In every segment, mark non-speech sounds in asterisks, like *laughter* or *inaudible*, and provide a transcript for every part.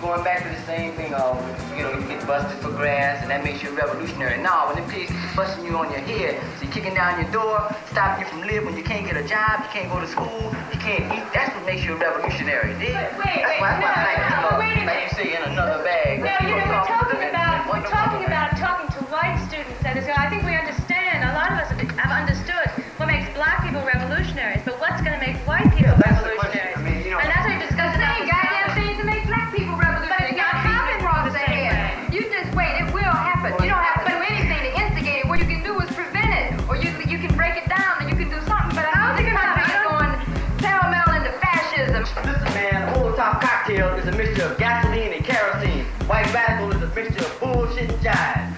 going back to the same thing. Uh, you know, you get busted for grass, and that makes you revolutionary. Now, when the police busting you on your head, so you're kicking down your door, stopping you from living. You can't get a job, you can't go to school, you can't eat. That's what makes you a revolutionary. Wait, wait, that's why, that's why no, I like, no, you know, wait a like you say, in another bag. No, you know, we're talking about we're talking about talking to white students, and I think mixture of bullshit and jive.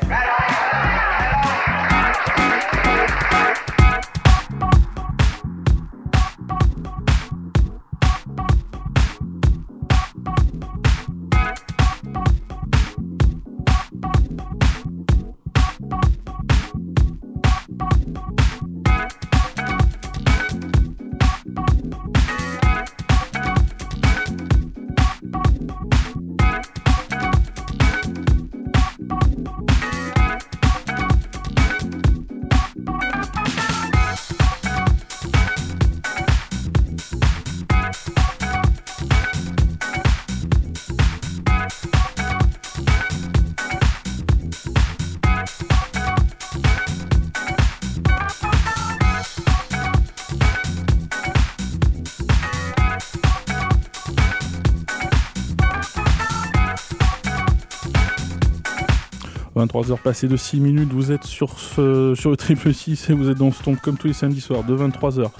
23h passées de 6 minutes, vous êtes sur, ce, sur le triple 6 et vous êtes dans ce tombe comme tous les samedis soirs de 23h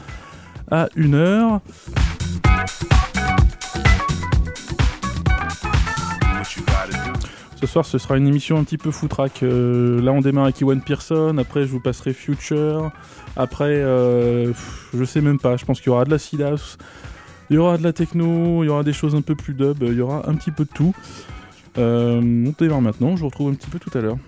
à 1h. Ce soir, ce sera une émission un petit peu foutraque. Euh, là, on démarre avec Iwan Pearson. Après, je vous passerai Future. Après, euh, je sais même pas. Je pense qu'il y aura de la Silas. Il y aura de la techno. Il y aura des choses un peu plus dub. Il y aura un petit peu de tout. Euh, on démarre maintenant. Je vous retrouve un petit peu tout à l'heure.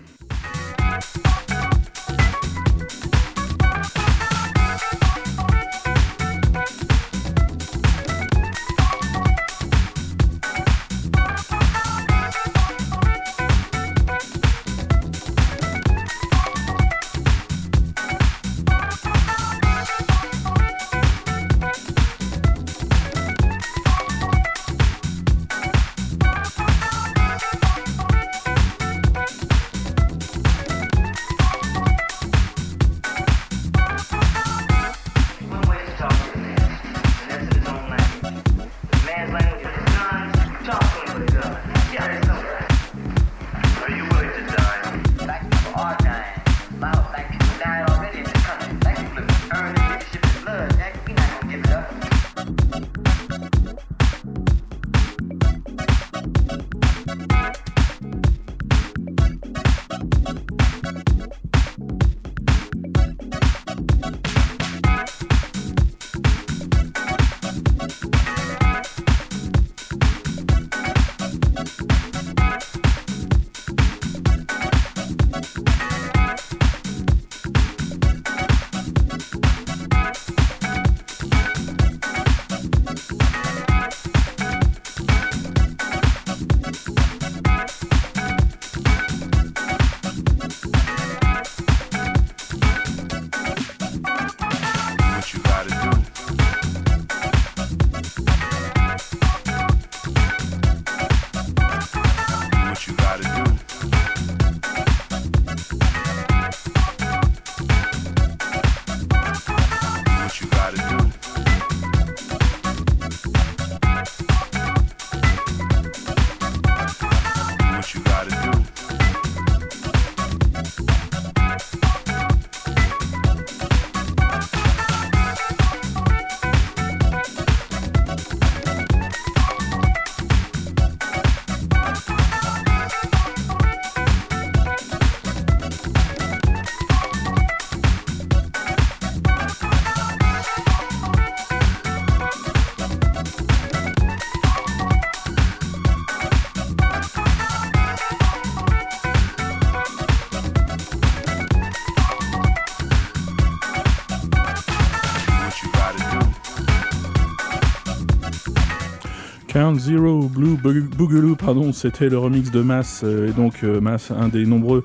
Zero Blue Boogaloo, pardon, c'était le remix de Mass, euh, et donc euh, Mass, un des nombreux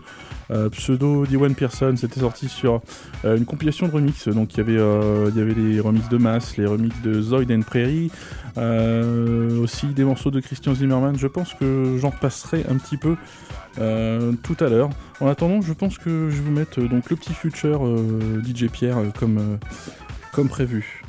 euh, pseudo d'Iwan Pearson, c'était sorti sur une compilation de remix, donc il y avait, y avait les remix de Mass, les remix de Zoid and Prairie, aussi des morceaux de Christian Zimmerman, je pense que j'en passerai un petit peu tout à l'heure. En attendant, je pense que je vais vous mettre donc le petit future DJ Pierre comme, comme prévu.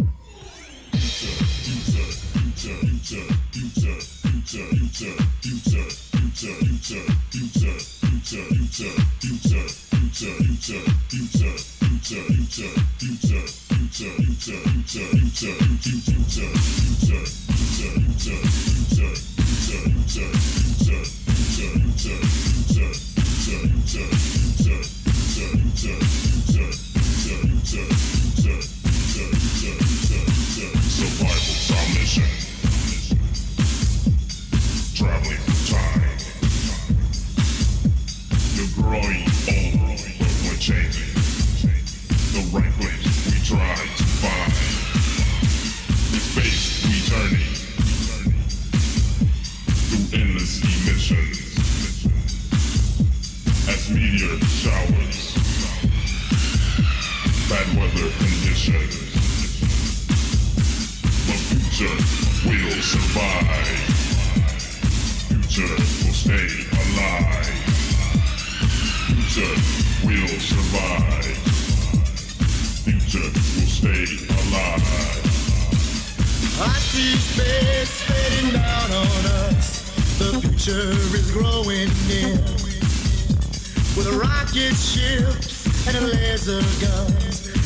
and a laser gun.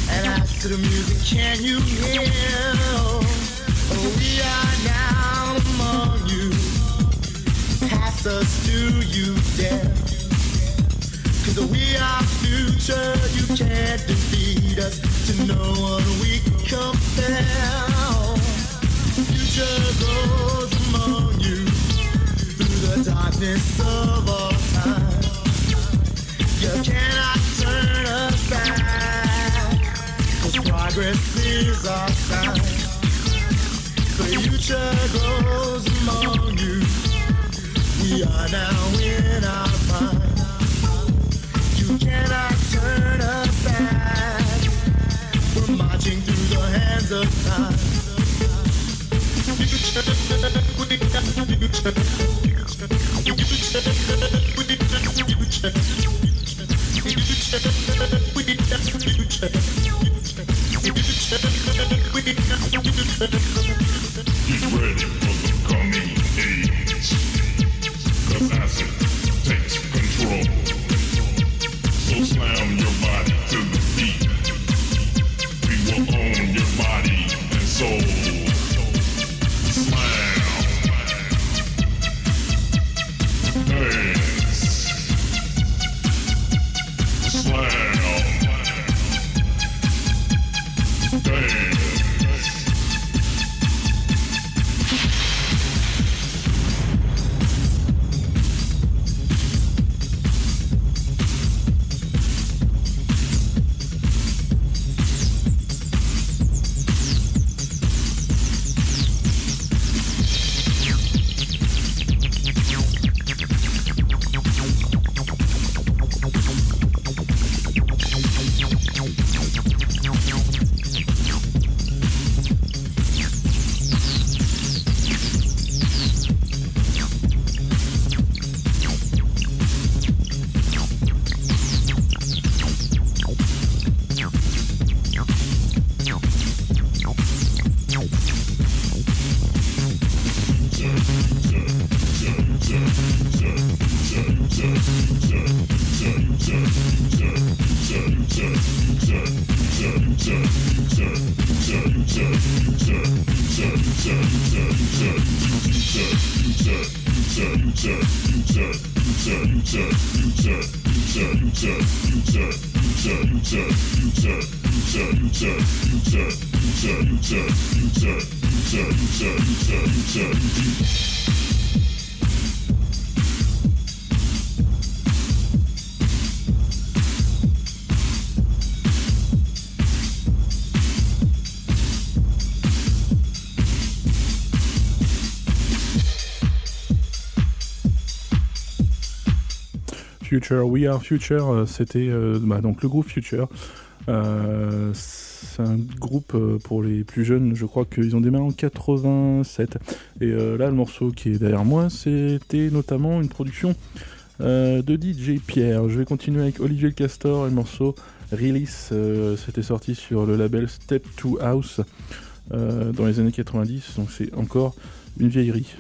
And I to the music, can you hear? Oh, we are now among you. Pass us to you, death. Cause we are future, you can't defeat us. To no one we compare. Future goes among you through the darkness of all time. You cannot side. Progress is our sign. The future grows among you. We are now in our mind. You cannot turn us back. We're marching through the hands of time. Future, we got future. Future, we got future. you *laughs* We Are Future, euh, c'était euh, bah, donc le groupe Future. Euh, c'est un groupe pour les plus jeunes, je crois qu'ils ont démarré en 87. Et là, le morceau qui est derrière moi, c'était notamment une production de DJ Pierre. Je vais continuer avec Olivier le Castor et le morceau Release. c'était sorti sur le label Step 2 House dans les années 90, donc c'est encore une vieillerie.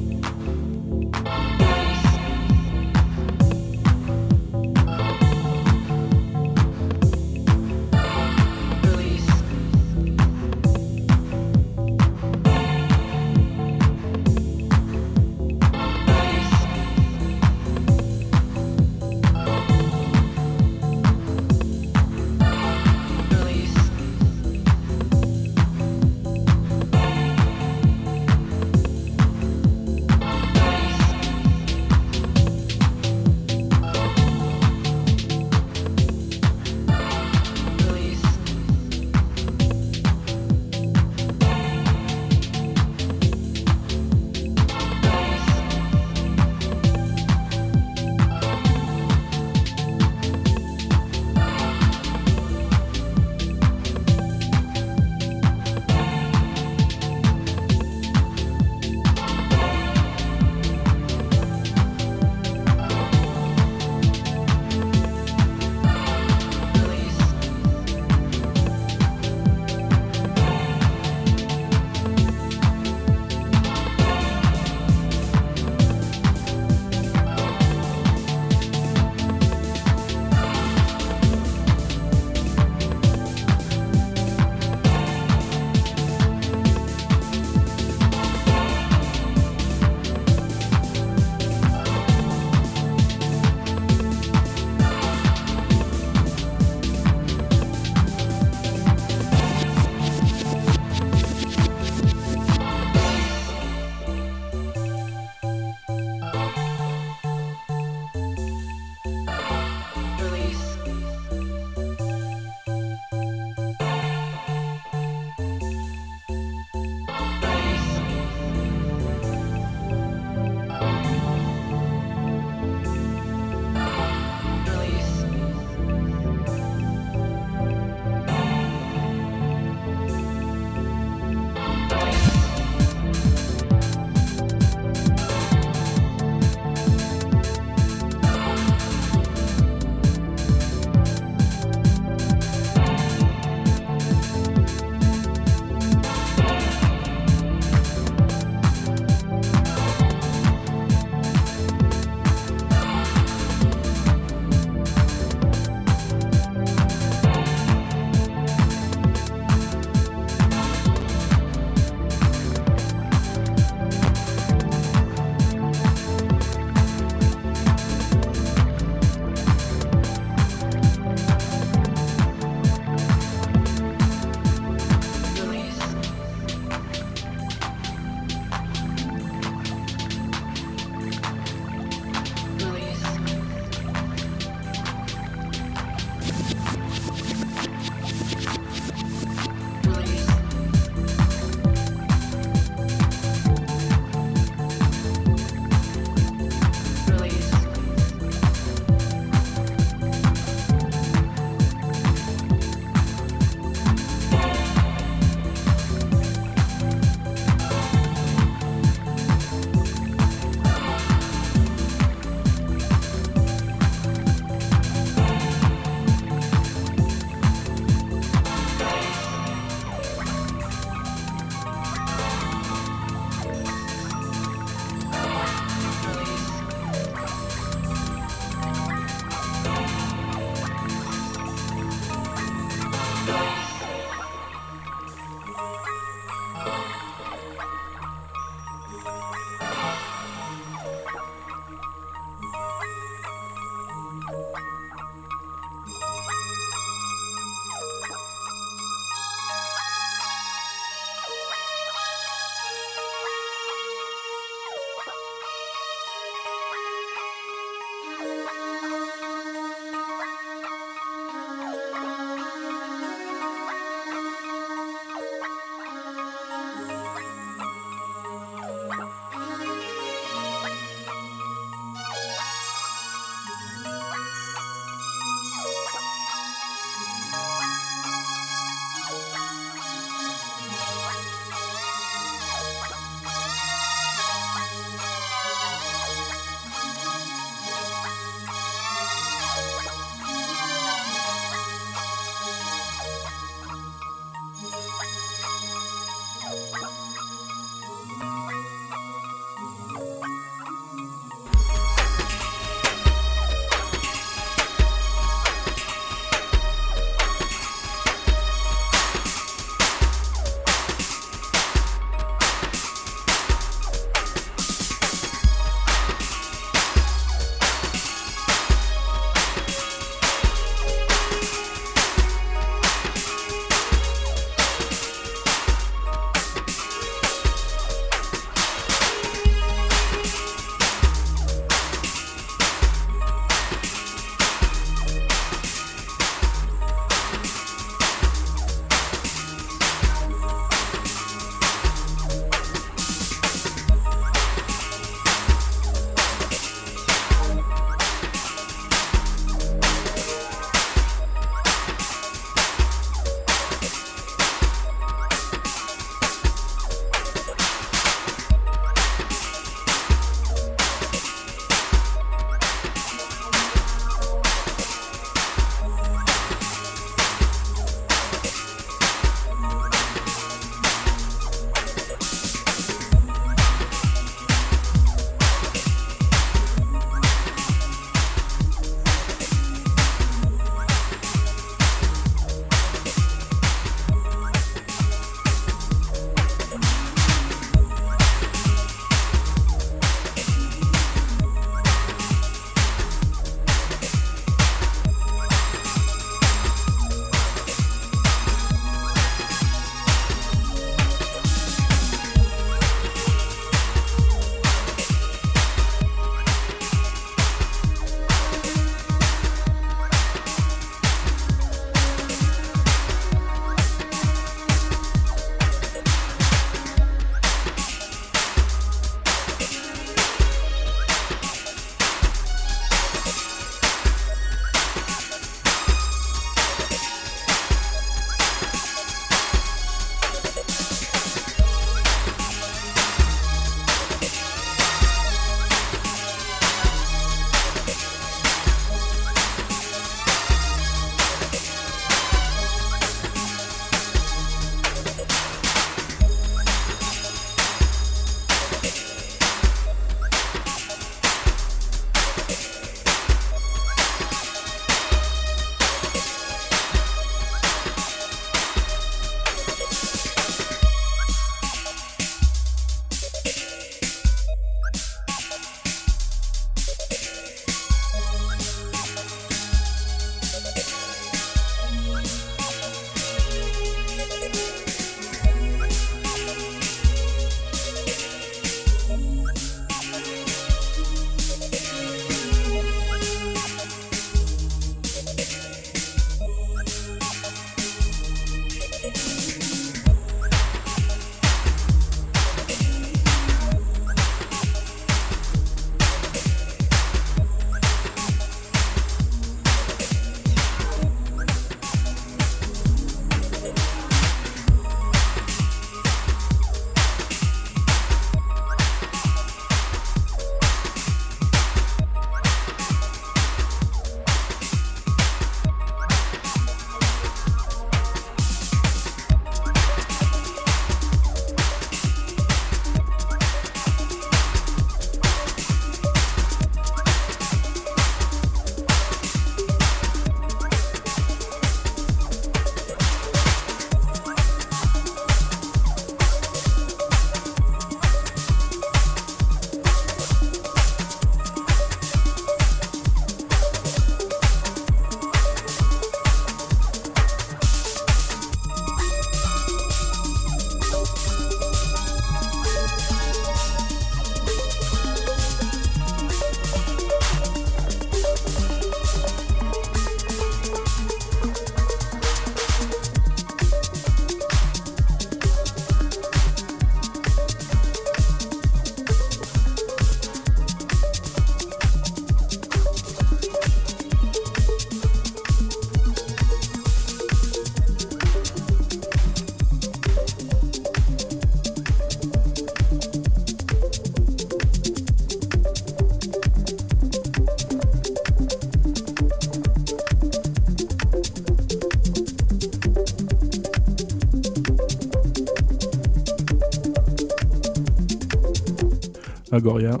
Agoria.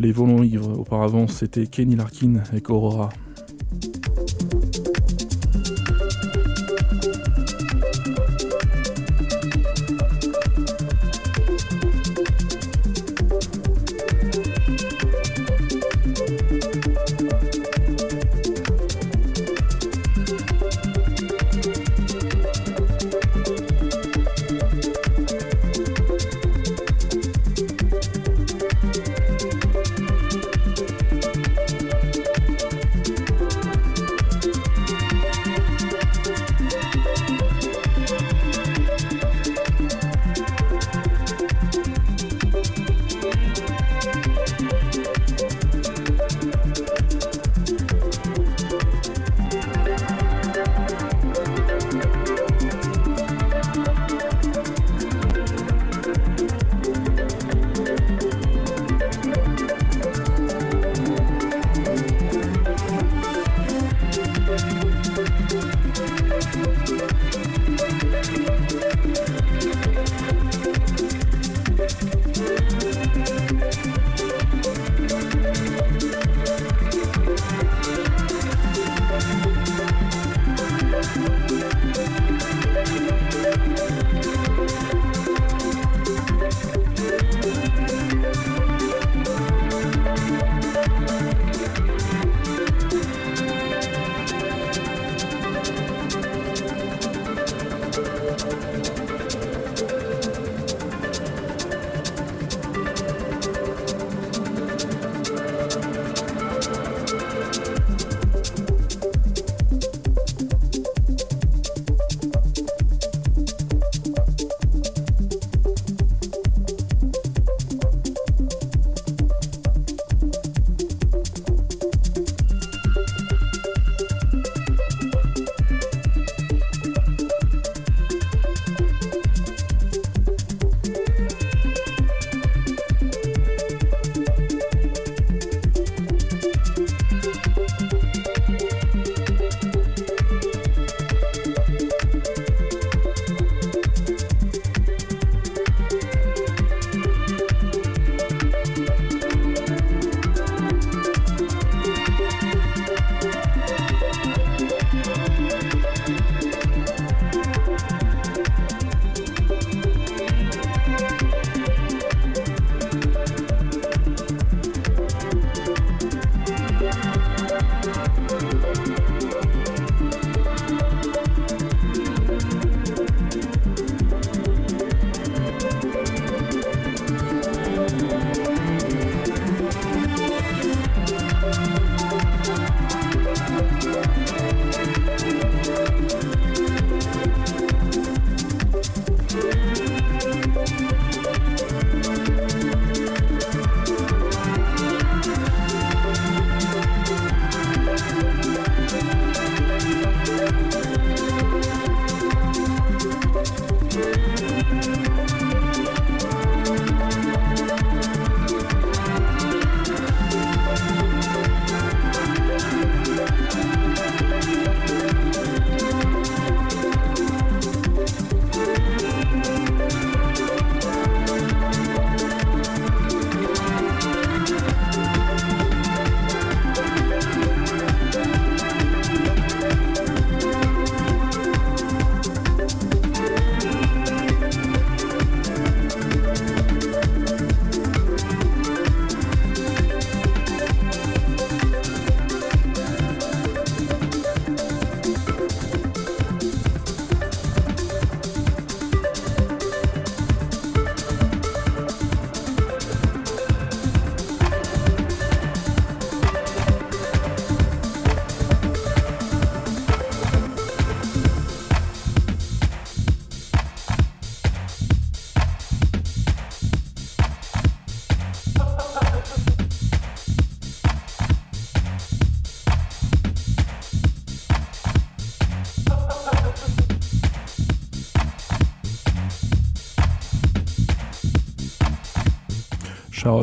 Les volons ivres, auparavant, c'était Kenny Larkin avec Aurora.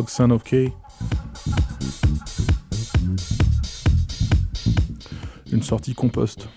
Son of K. Une sortie compost.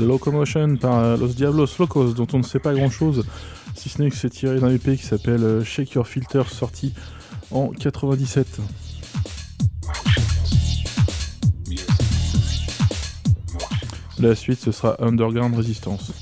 Locomotion par euh, Los Diablos Locos, dont on ne sait pas grand chose, si ce n'est que c'est tiré d'un EP qui s'appelle euh, Shake Your Filter, sorti en 97. La suite, ce sera Underground Resistance.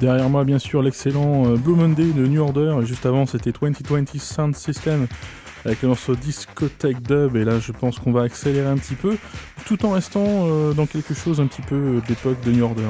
Derrière moi, bien sûr, l'excellent euh, Blue Monday de New Order. Et juste avant, c'était 2020 Sound System avec le morceau Discothèque Dub. Et là, je pense qu'on va accélérer un petit peu, tout en restant euh, dans quelque chose un petit peu d'époque de New Order.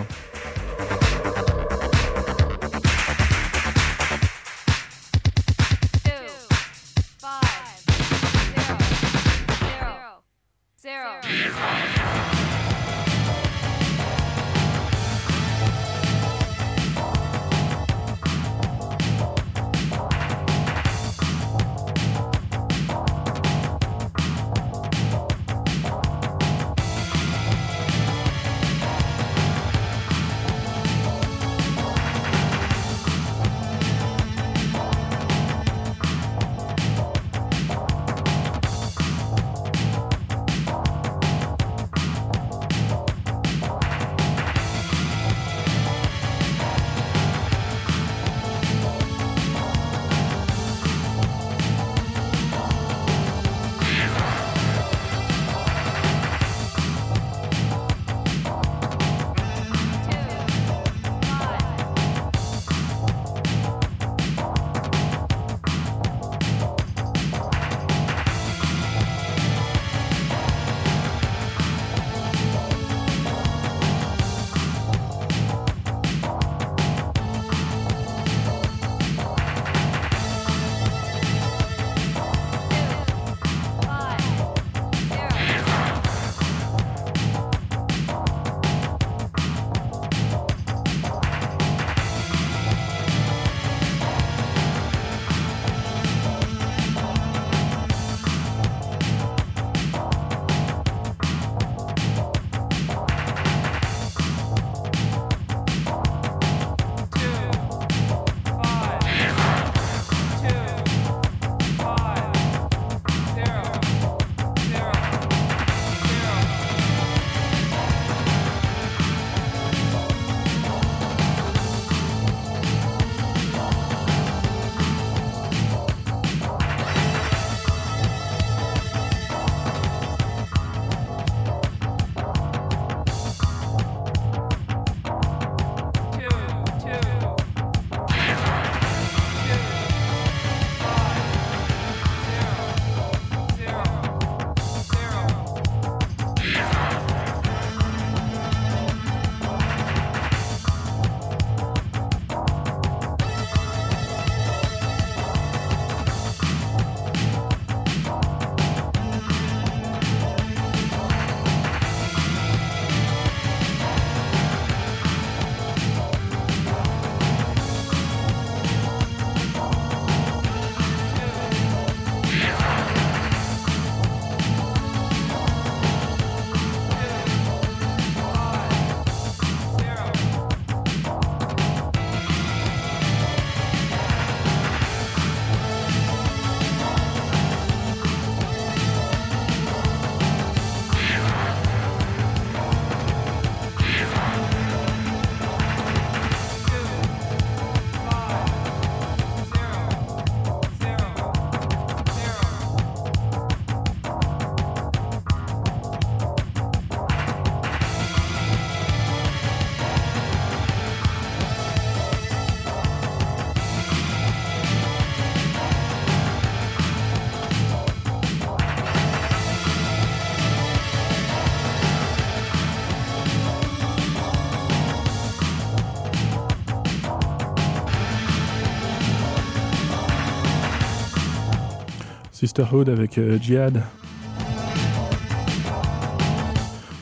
Sisterhood avec euh, Jihad.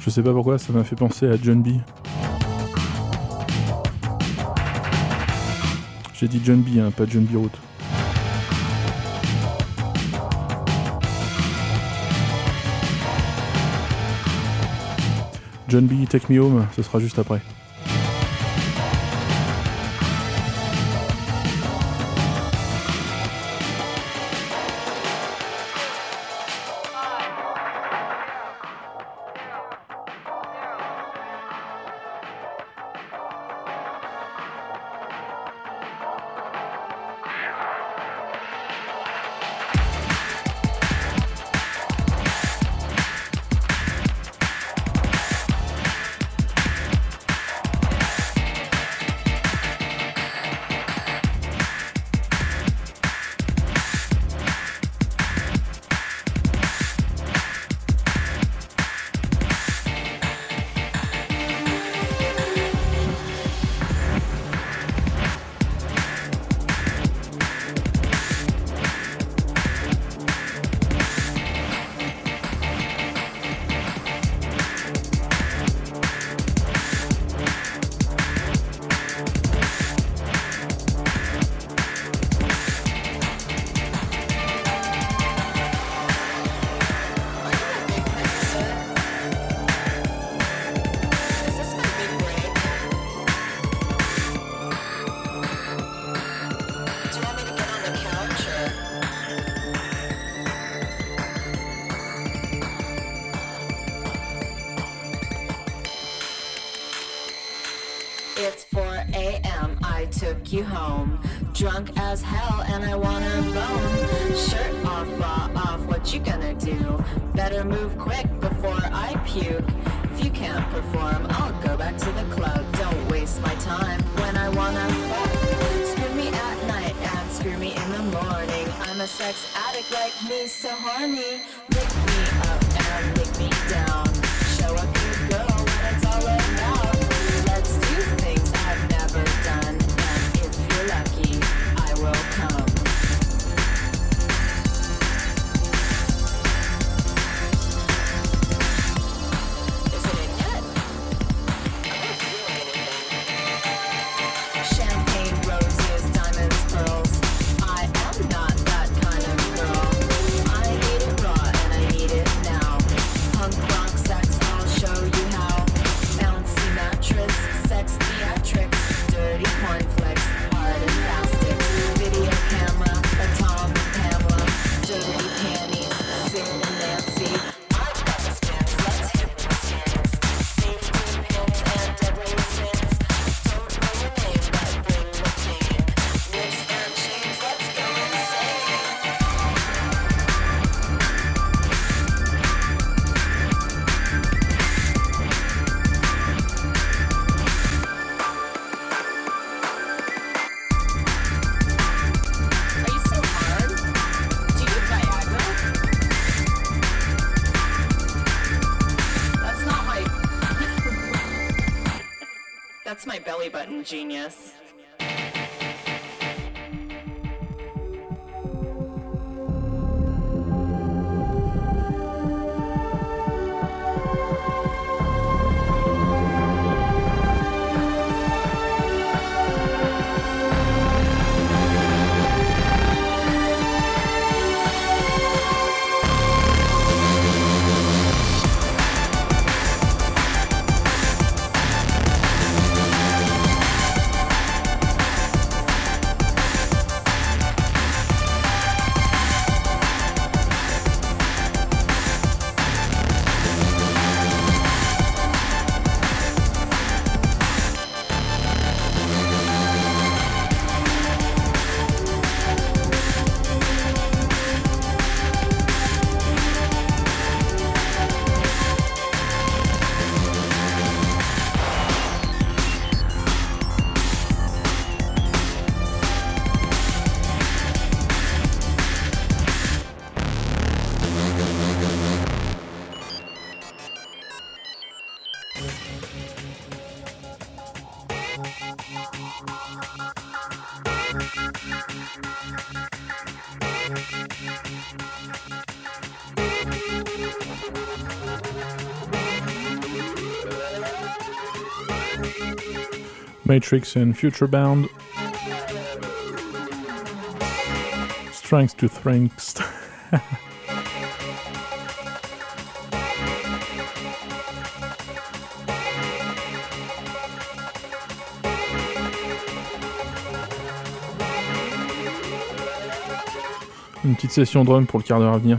Je sais pas pourquoi, ça m'a fait penser à John B. J'ai dit John B, hein, pas John B. Root. John B, Take Me Home, ce sera juste après. so horny. genius. Matrix and Future Bound. Strength to Strength. *laughs* Une petite session drum pour le quart d'heure à venir.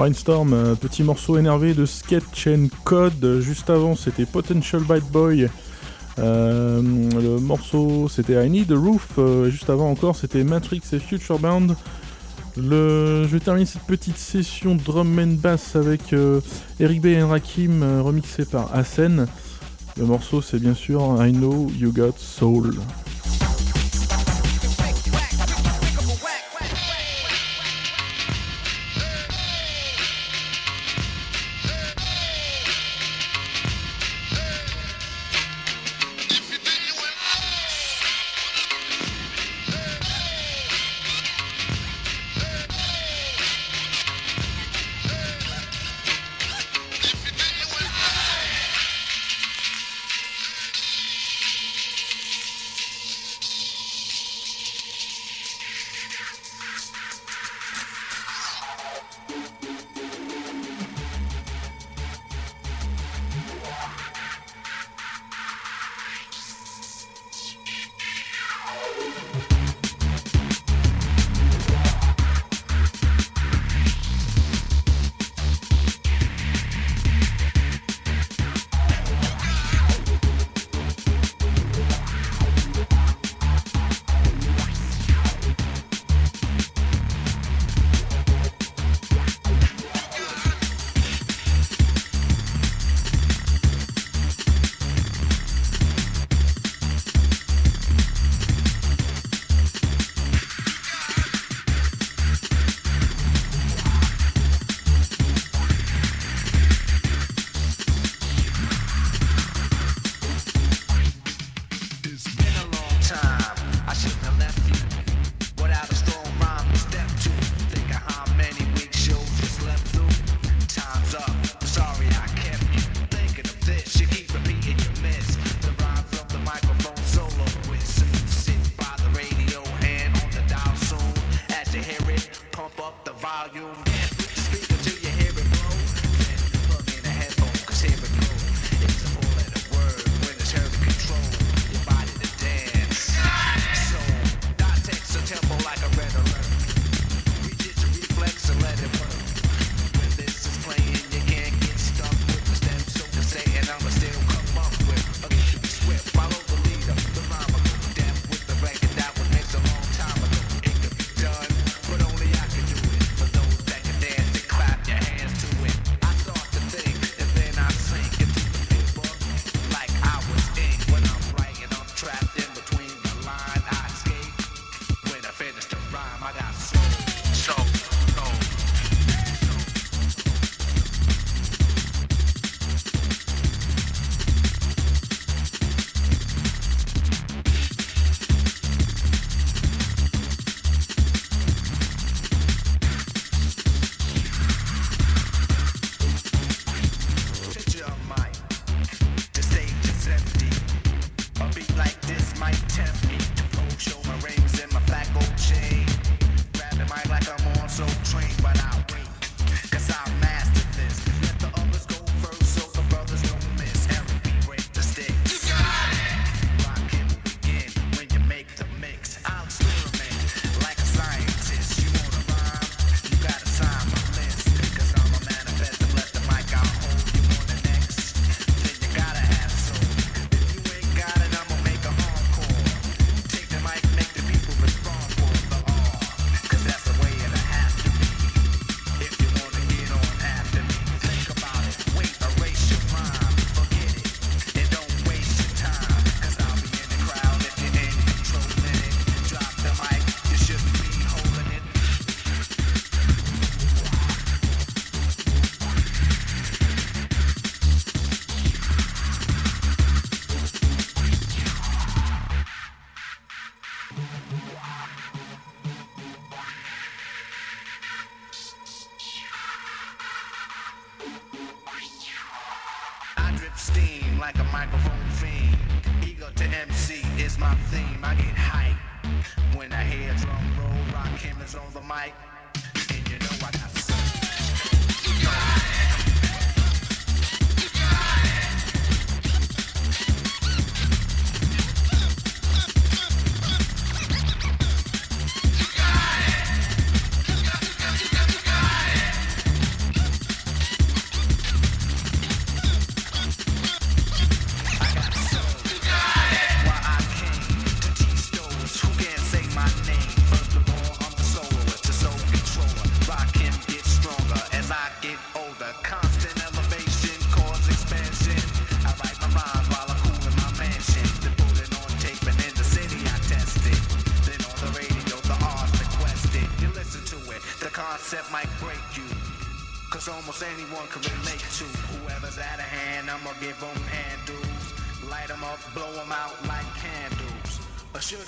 Euh, petit morceau énervé de Sketch and Code. Juste avant, c'était Potential Bad Boy. Euh, le morceau, c'était I Need a Roof. Euh, juste avant encore, c'était Matrix et Future Bound. Je vais terminer cette petite session drum and bass avec euh, Eric B. et Rakim remixé par Asen. Le morceau, c'est bien sûr I Know You Got Soul.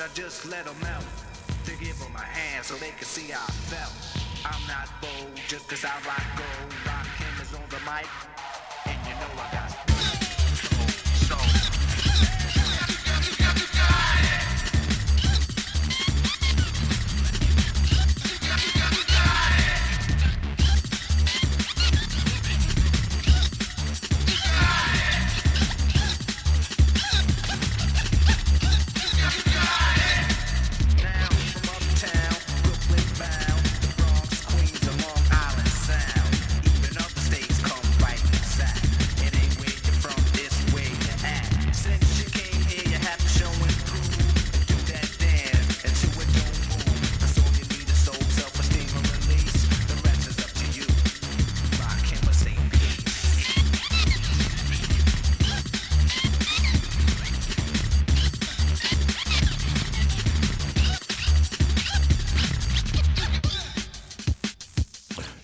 should I just let them out? To give them a hand so they can see how I felt. I'm not bold just cause I rock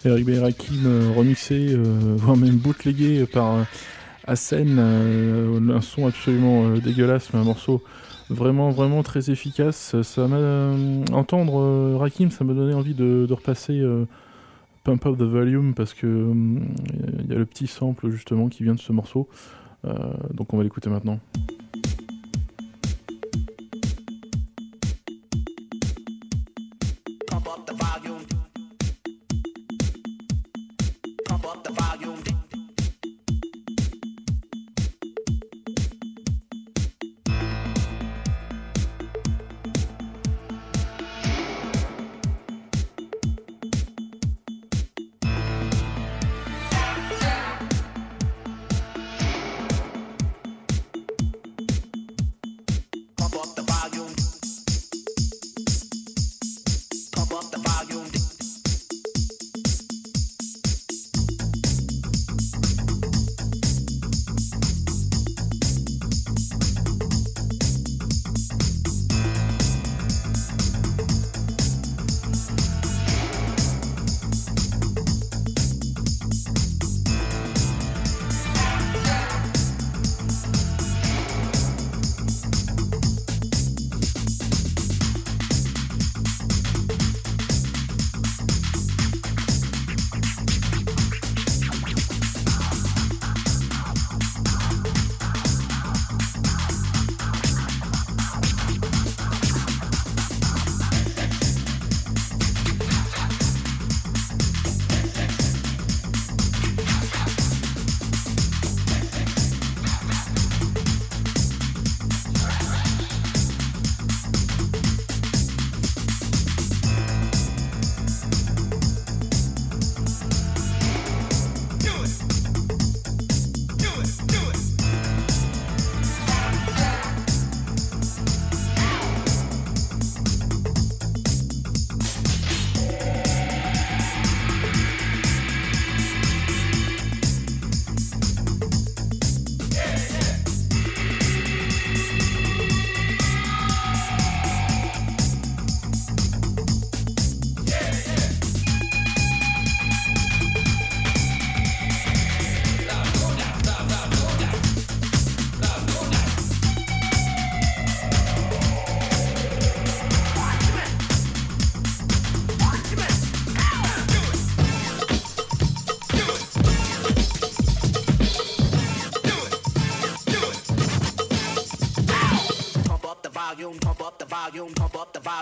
Eric Rakim euh, remixé, euh, *laughs* voire même bootlegué euh, par Hassen, un son absolument dégueulasse, mais un morceau vraiment vraiment très efficace. Ça m'a entendre Rakim, ça m'a donné envie de, repasser Pump Up the Volume parce que il y a le petit sample justement qui vient de ce morceau. donc on va l'écouter maintenant.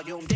Pump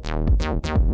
down, down, down.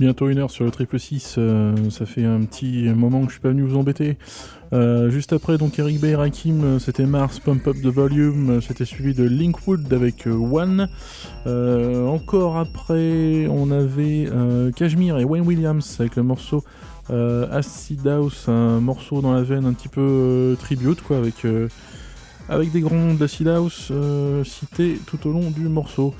Bientôt une heure sur le triple 6, euh, ça fait un petit moment que je suis pas venu vous embêter. Euh, juste après, donc Eric B et Rakim, c'était Mars Pump Up the Volume, c'était suivi de Linkwood avec euh, One. Encore après, on avait Cashmere et Wayne Williams avec le morceau Acid House, un morceau dans la veine un petit peu tribute, quoi, avec, avec des grands d'Acid House cités tout au long du morceau.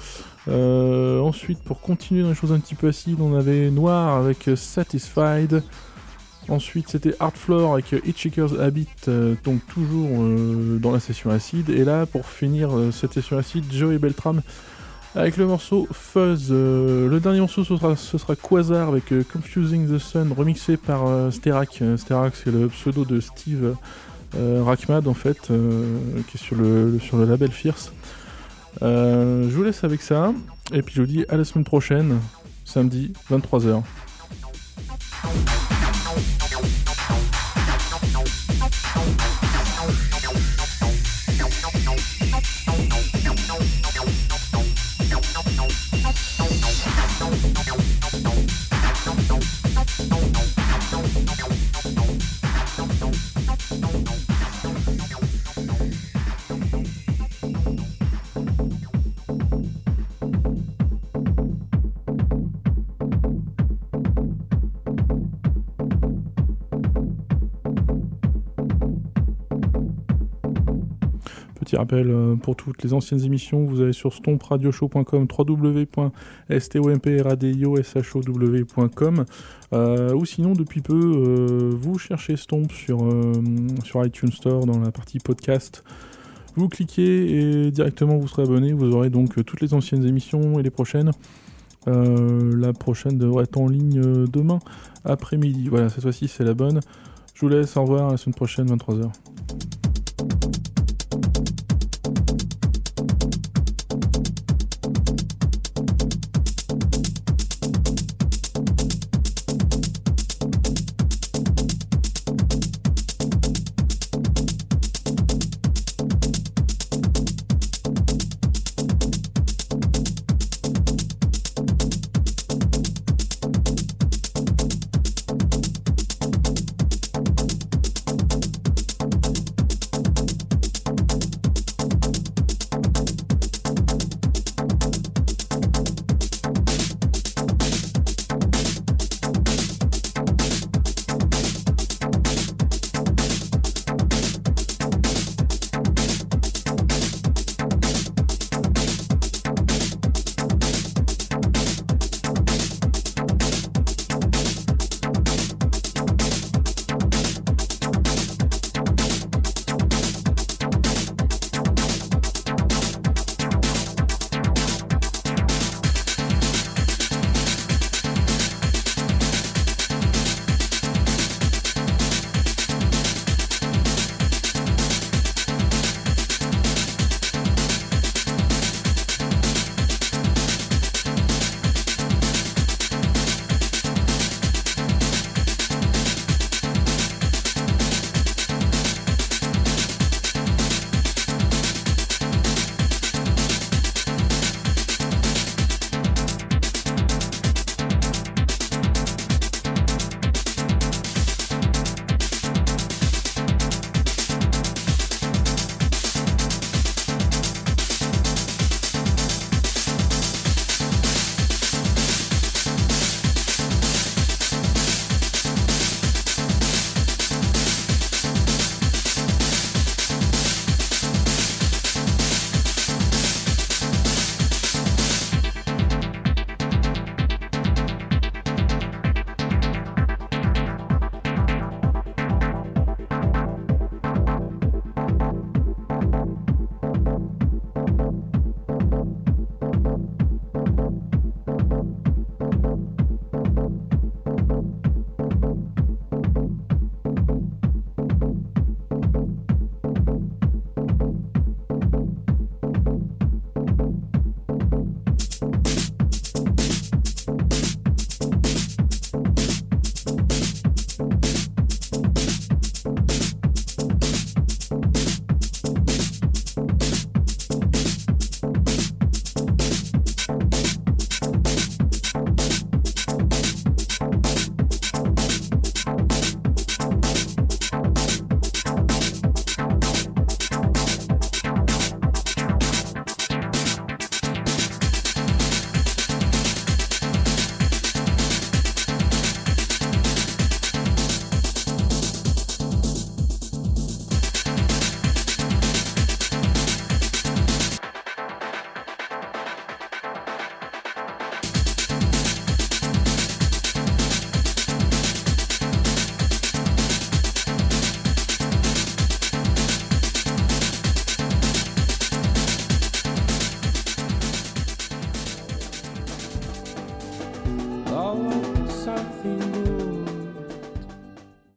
Euh, ensuite, pour continuer dans les choses un petit peu acides, on avait Noir avec euh, Satisfied. Ensuite, c'était Art Floor avec euh, Hitchhiker's Habit, donc toujours dans la session acide. Et là, pour finir cette session acide, Joey Beltram avec le morceau Fuzz. Le dernier morceau, ce sera, Quasar avec Confusing the Sun, remixé par Sterak. Sterak, c'est le pseudo de Steve Rachmad, en fait, qui est sur le label Fierce. Euh, je vous laisse avec ça, et puis je vous dis à la semaine prochaine, samedi, 23h. Petit rappel euh, pour toutes les anciennes émissions, vous allez sur stompradioshow.com, www.stompradioshow.com, euh, ou sinon depuis peu, euh, vous cherchez Stomp sur, sur iTunes Store dans la partie podcast. Vous cliquez et directement vous serez abonné. Vous aurez donc toutes les anciennes émissions et les prochaines. La prochaine devrait être en ligne demain après-midi. Voilà, cette fois-ci c'est la bonne. Je vous laisse, au revoir, à la semaine prochaine, 23h.